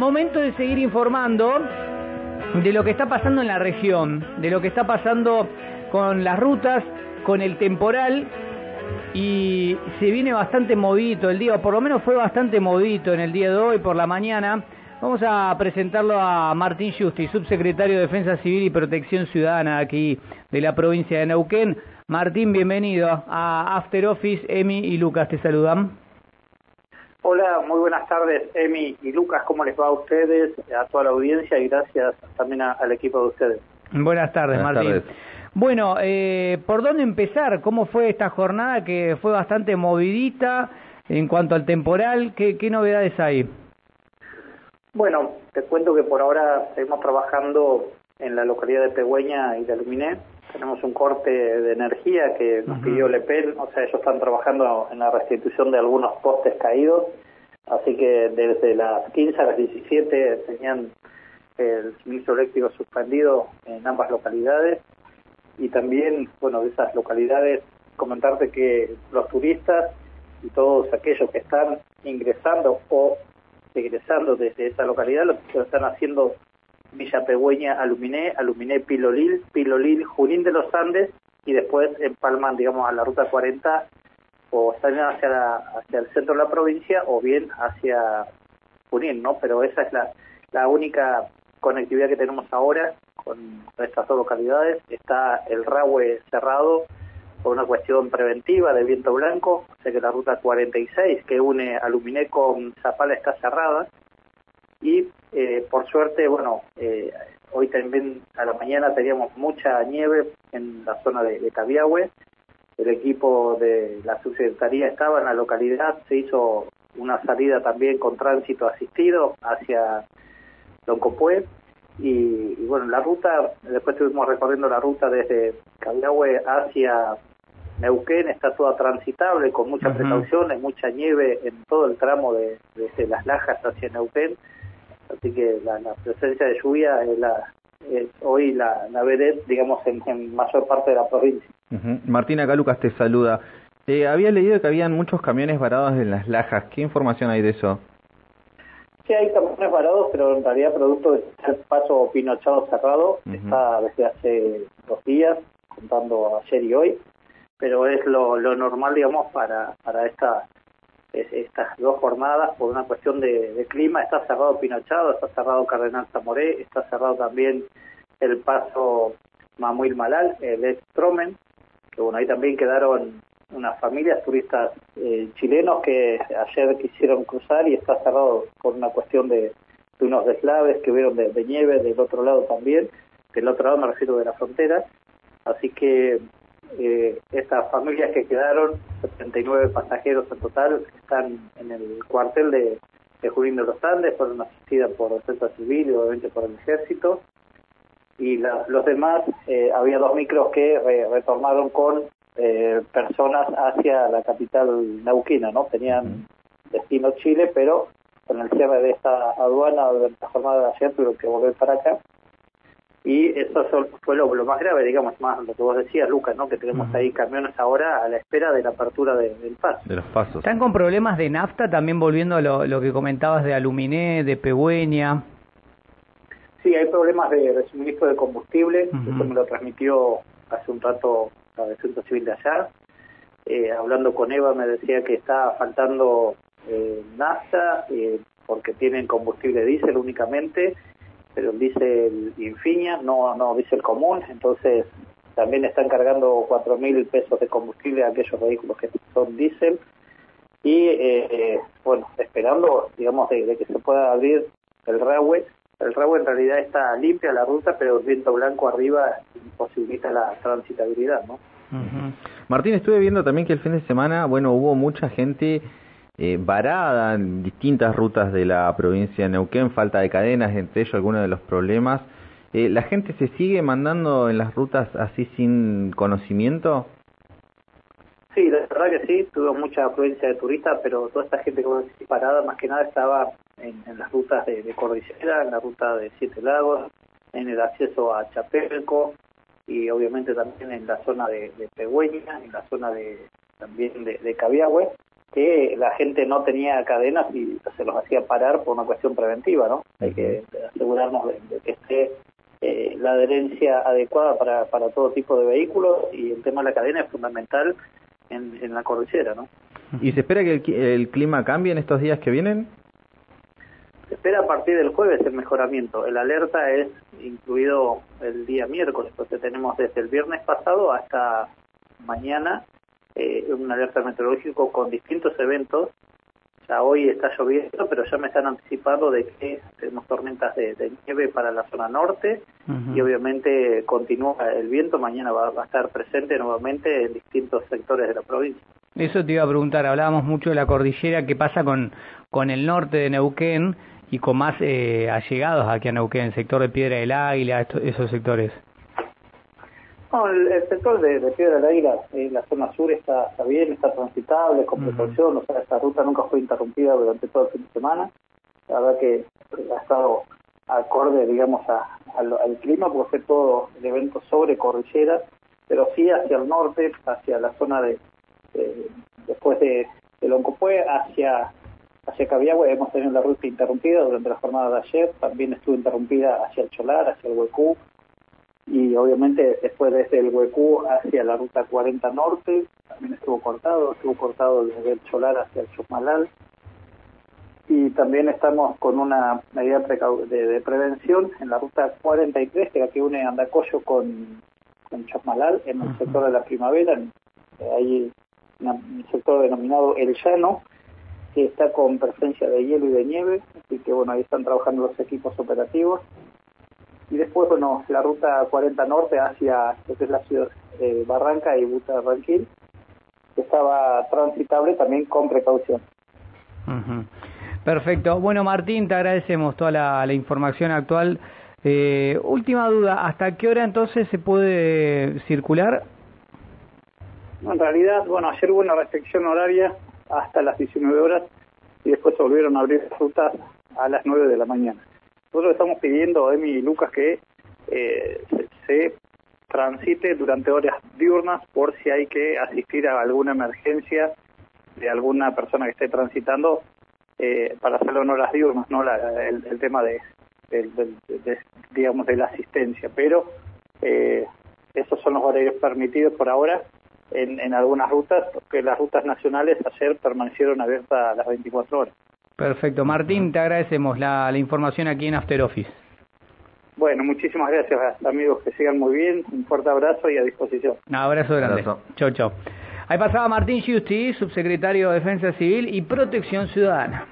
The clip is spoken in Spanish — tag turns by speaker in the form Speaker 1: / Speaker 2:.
Speaker 1: momento de seguir informando de lo que está pasando en la región, de lo que está pasando con las rutas, con el temporal y se viene bastante movido el día, o por lo menos fue bastante movido en el día de hoy por la mañana. Vamos a presentarlo a Martín Justi, subsecretario de Defensa Civil y Protección Ciudadana aquí de la provincia de Neuquén. Martín, bienvenido a After Office. Emi y Lucas te saludan.
Speaker 2: Hola, muy buenas tardes, Emi y Lucas. ¿Cómo les va a ustedes, a toda la audiencia y gracias también al equipo de ustedes?
Speaker 1: Buenas tardes, Martín. Bueno, eh, ¿por dónde empezar? ¿Cómo fue esta jornada que fue bastante movidita en cuanto al temporal? ¿Qué, qué novedades hay?
Speaker 2: Bueno, te cuento que por ahora seguimos trabajando en la localidad de Pegüeña y de Aluminé. Tenemos un corte de energía que nos pidió Lepel, o sea, ellos están trabajando en la restitución de algunos postes caídos, así que desde las 15 a las 17 tenían el suministro eléctrico suspendido en ambas localidades. Y también, bueno, de esas localidades, comentarte que los turistas y todos aquellos que están ingresando o egresando desde esa localidad lo que están haciendo Villa Pegüeña, Aluminé, Aluminé, Pilolil, Pilolil, Junín de los Andes y después empalman, digamos, a la ruta 40 o están hacia, el centro de la provincia o bien hacia Junín, ¿no? Pero esa es la, la única conectividad que tenemos ahora con estas dos localidades. Está el Rahue cerrado por una cuestión preventiva de viento blanco, o sea que la ruta 46 que une Aluminé con Zapala está cerrada y eh, por suerte, bueno, eh, hoy también a la mañana teníamos mucha nieve en la zona de, de Cabiahue, el equipo de la subsecretaría estaba en la localidad, se hizo una salida también con tránsito asistido hacia Loncopué y, y, bueno, la ruta, después estuvimos recorriendo la ruta desde Cabiahue hacia Neuquén, está toda transitable con mucha precaución, hay mucha nieve en todo el tramo de, desde las Lajas hacia Neuquén, así que la, la presencia de lluvia es, la, es hoy la, la vedette, digamos, en, en, mayor parte de la provincia.
Speaker 3: Uh -huh. Martina Calucas te saluda. Eh, había leído que habían muchos camiones varados en las lajas. ¿Qué información hay de eso?
Speaker 2: Sí, hay camiones varados, pero en realidad producto de el paso pinochado cerrado uh -huh. está desde hace dos días, contando ayer y hoy, pero es lo, lo normal, digamos, para, para esta estas dos jornadas por una cuestión de, clima. Está cerrado Pinochado, está cerrado Cardenal Zamoré, está cerrado también el paso Mamuil Malal, el ex Tromen, que bueno, ahí también quedaron unas familias turistas eh, chilenos que ayer quisieron cruzar y está cerrado por una cuestión de, unos deslaves que hubieron de, nieve del otro lado también, del otro lado me refiero de la frontera, así que eh, estas familias que quedaron, 79 pasajeros en total, están en el cuartel de, de de los Andes, fueron asistidas por Defensa Civil y obviamente por el Ejército. Y la, los demás, eh, había dos micros que re, retornaron con eh, personas hacia la capital neuquina, ¿no? Tenían destino Chile, pero con el cierre de esta aduana durante la jornada de ayer tuvieron que volver para acá y eso fue lo, lo, más grave, digamos, más lo que vos decías, Lucas, ¿no? Que tenemos uh -huh. ahí camiones ahora a la espera de la apertura de, del paso.
Speaker 3: De los pasos.
Speaker 1: ¿Están con problemas de nafta también volviendo a lo, lo que comentabas de Aluminé, de Pegüeña?
Speaker 2: Sí, hay problemas de, de suministro de combustible, uh -huh. eso me lo transmitió hace un rato la Defensa Civil de allá. Eh, hablando con Eva me decía que está faltando eh, nafta eh, porque tienen combustible diésel únicamente pero dice el Infinia, no, no dice el común, entonces también están cargando cuatro mil pesos de combustible a aquellos vehículos que son diésel. Y eh, bueno, esperando digamos de, que se pueda abrir el Rahue, el Rahue en realidad está limpia la ruta, pero el viento blanco arriba imposibilita la transitabilidad, ¿no?
Speaker 3: Martín, estuve viendo también que el fin de semana, bueno, hubo mucha gente eh, varada en distintas rutas de la provincia de Neuquén, falta de cadenas, entre ellos algunos de los problemas. Eh, ¿La gente se sigue mandando en las rutas así sin conocimiento?
Speaker 2: Sí, la verdad que sí, tuvo mucha afluencia de turistas, pero toda esta gente que parada más que nada estaba en, las rutas de, Cordillera, en la ruta de Siete Lagos, en el acceso a Chapelco y obviamente también en la zona de, de en la zona de también de, de Cabiahue que la gente no tenía cadenas y se los hacía parar por una cuestión preventiva, ¿no? Hay que asegurarnos de, que esté eh, la adherencia adecuada para, para todo tipo de vehículos y el tema de la cadena es fundamental en, en la cordillera, ¿no?
Speaker 3: ¿Y se espera que el, el clima cambie en estos días que vienen?
Speaker 2: Se espera a partir del jueves el mejoramiento. El alerta es incluido el día miércoles, porque tenemos desde el viernes pasado hasta mañana eh, un alerta meteorológico con distintos eventos. Ya hoy está lloviendo, pero ya me están anticipando de que tenemos tormentas de, nieve para la zona norte y obviamente continúa el viento. Mañana va, a estar presente nuevamente en distintos sectores de la provincia.
Speaker 1: Eso te iba a preguntar, hablábamos mucho de la cordillera, ¿qué pasa con, con el norte de Neuquén y con más eh, allegados aquí a Neuquén, el sector de Piedra del Águila, esos sectores?
Speaker 2: No, el, sector de, Piedra del Águila, eh, la zona sur está, bien, está transitable, con precaución, o sea, esta ruta nunca fue interrumpida durante todo el fin de semana. La verdad que ha estado acorde, digamos, al, clima, porque fue todo el evento sobre cordillera, pero sí hacia el norte, hacia la zona de, después de, de Loncopué, hacia hacia Cabiagüe hemos tenido la ruta interrumpida durante la jornada de ayer, también estuvo interrumpida hacia el Cholar, hacia el Huecú, y obviamente después desde el Huecú hacia la ruta 40 norte también estuvo cortado, estuvo cortado desde el Cholar hacia el Chusmalal y también estamos con una medida de, prevención en la ruta 43 que aquí une Andacoyo con, con Chosmalal en el sector de la primavera, hay un sector denominado El Llano que está con presencia de hielo y de nieve, así que bueno, ahí están trabajando los equipos operativos y después, bueno, la ruta 40 norte hacia lo que es la ciudad de Barranca y Buta Ranquil, estaba transitable también con precaución.
Speaker 1: Perfecto. Bueno, Martín, te agradecemos toda la, información actual. Eh, última duda, ¿hasta qué hora entonces se puede circular?
Speaker 2: en realidad, bueno, ayer hubo una restricción horaria hasta las 19 horas y después se volvieron a abrir rutas a las 9 de la mañana. Nosotros estamos pidiendo, Emi y Lucas, que eh, se, transite durante horas diurnas por si hay que asistir a alguna emergencia de alguna persona que esté transitando eh, para hacerlo en horas diurnas, no el, tema de, digamos de la asistencia, pero eh, esos son los horarios permitidos por ahora en, en algunas rutas, porque las rutas nacionales ayer permanecieron abiertas a las 24 horas.
Speaker 1: Perfecto. Martín, te agradecemos la, información aquí en After Office.
Speaker 2: Bueno, muchísimas gracias amigos, que sigan muy bien, un fuerte abrazo y a disposición.
Speaker 1: Un abrazo grande. Chau, chau. Ahí pasaba Martín Giusti, subsecretario de Defensa Civil y Protección Ciudadana.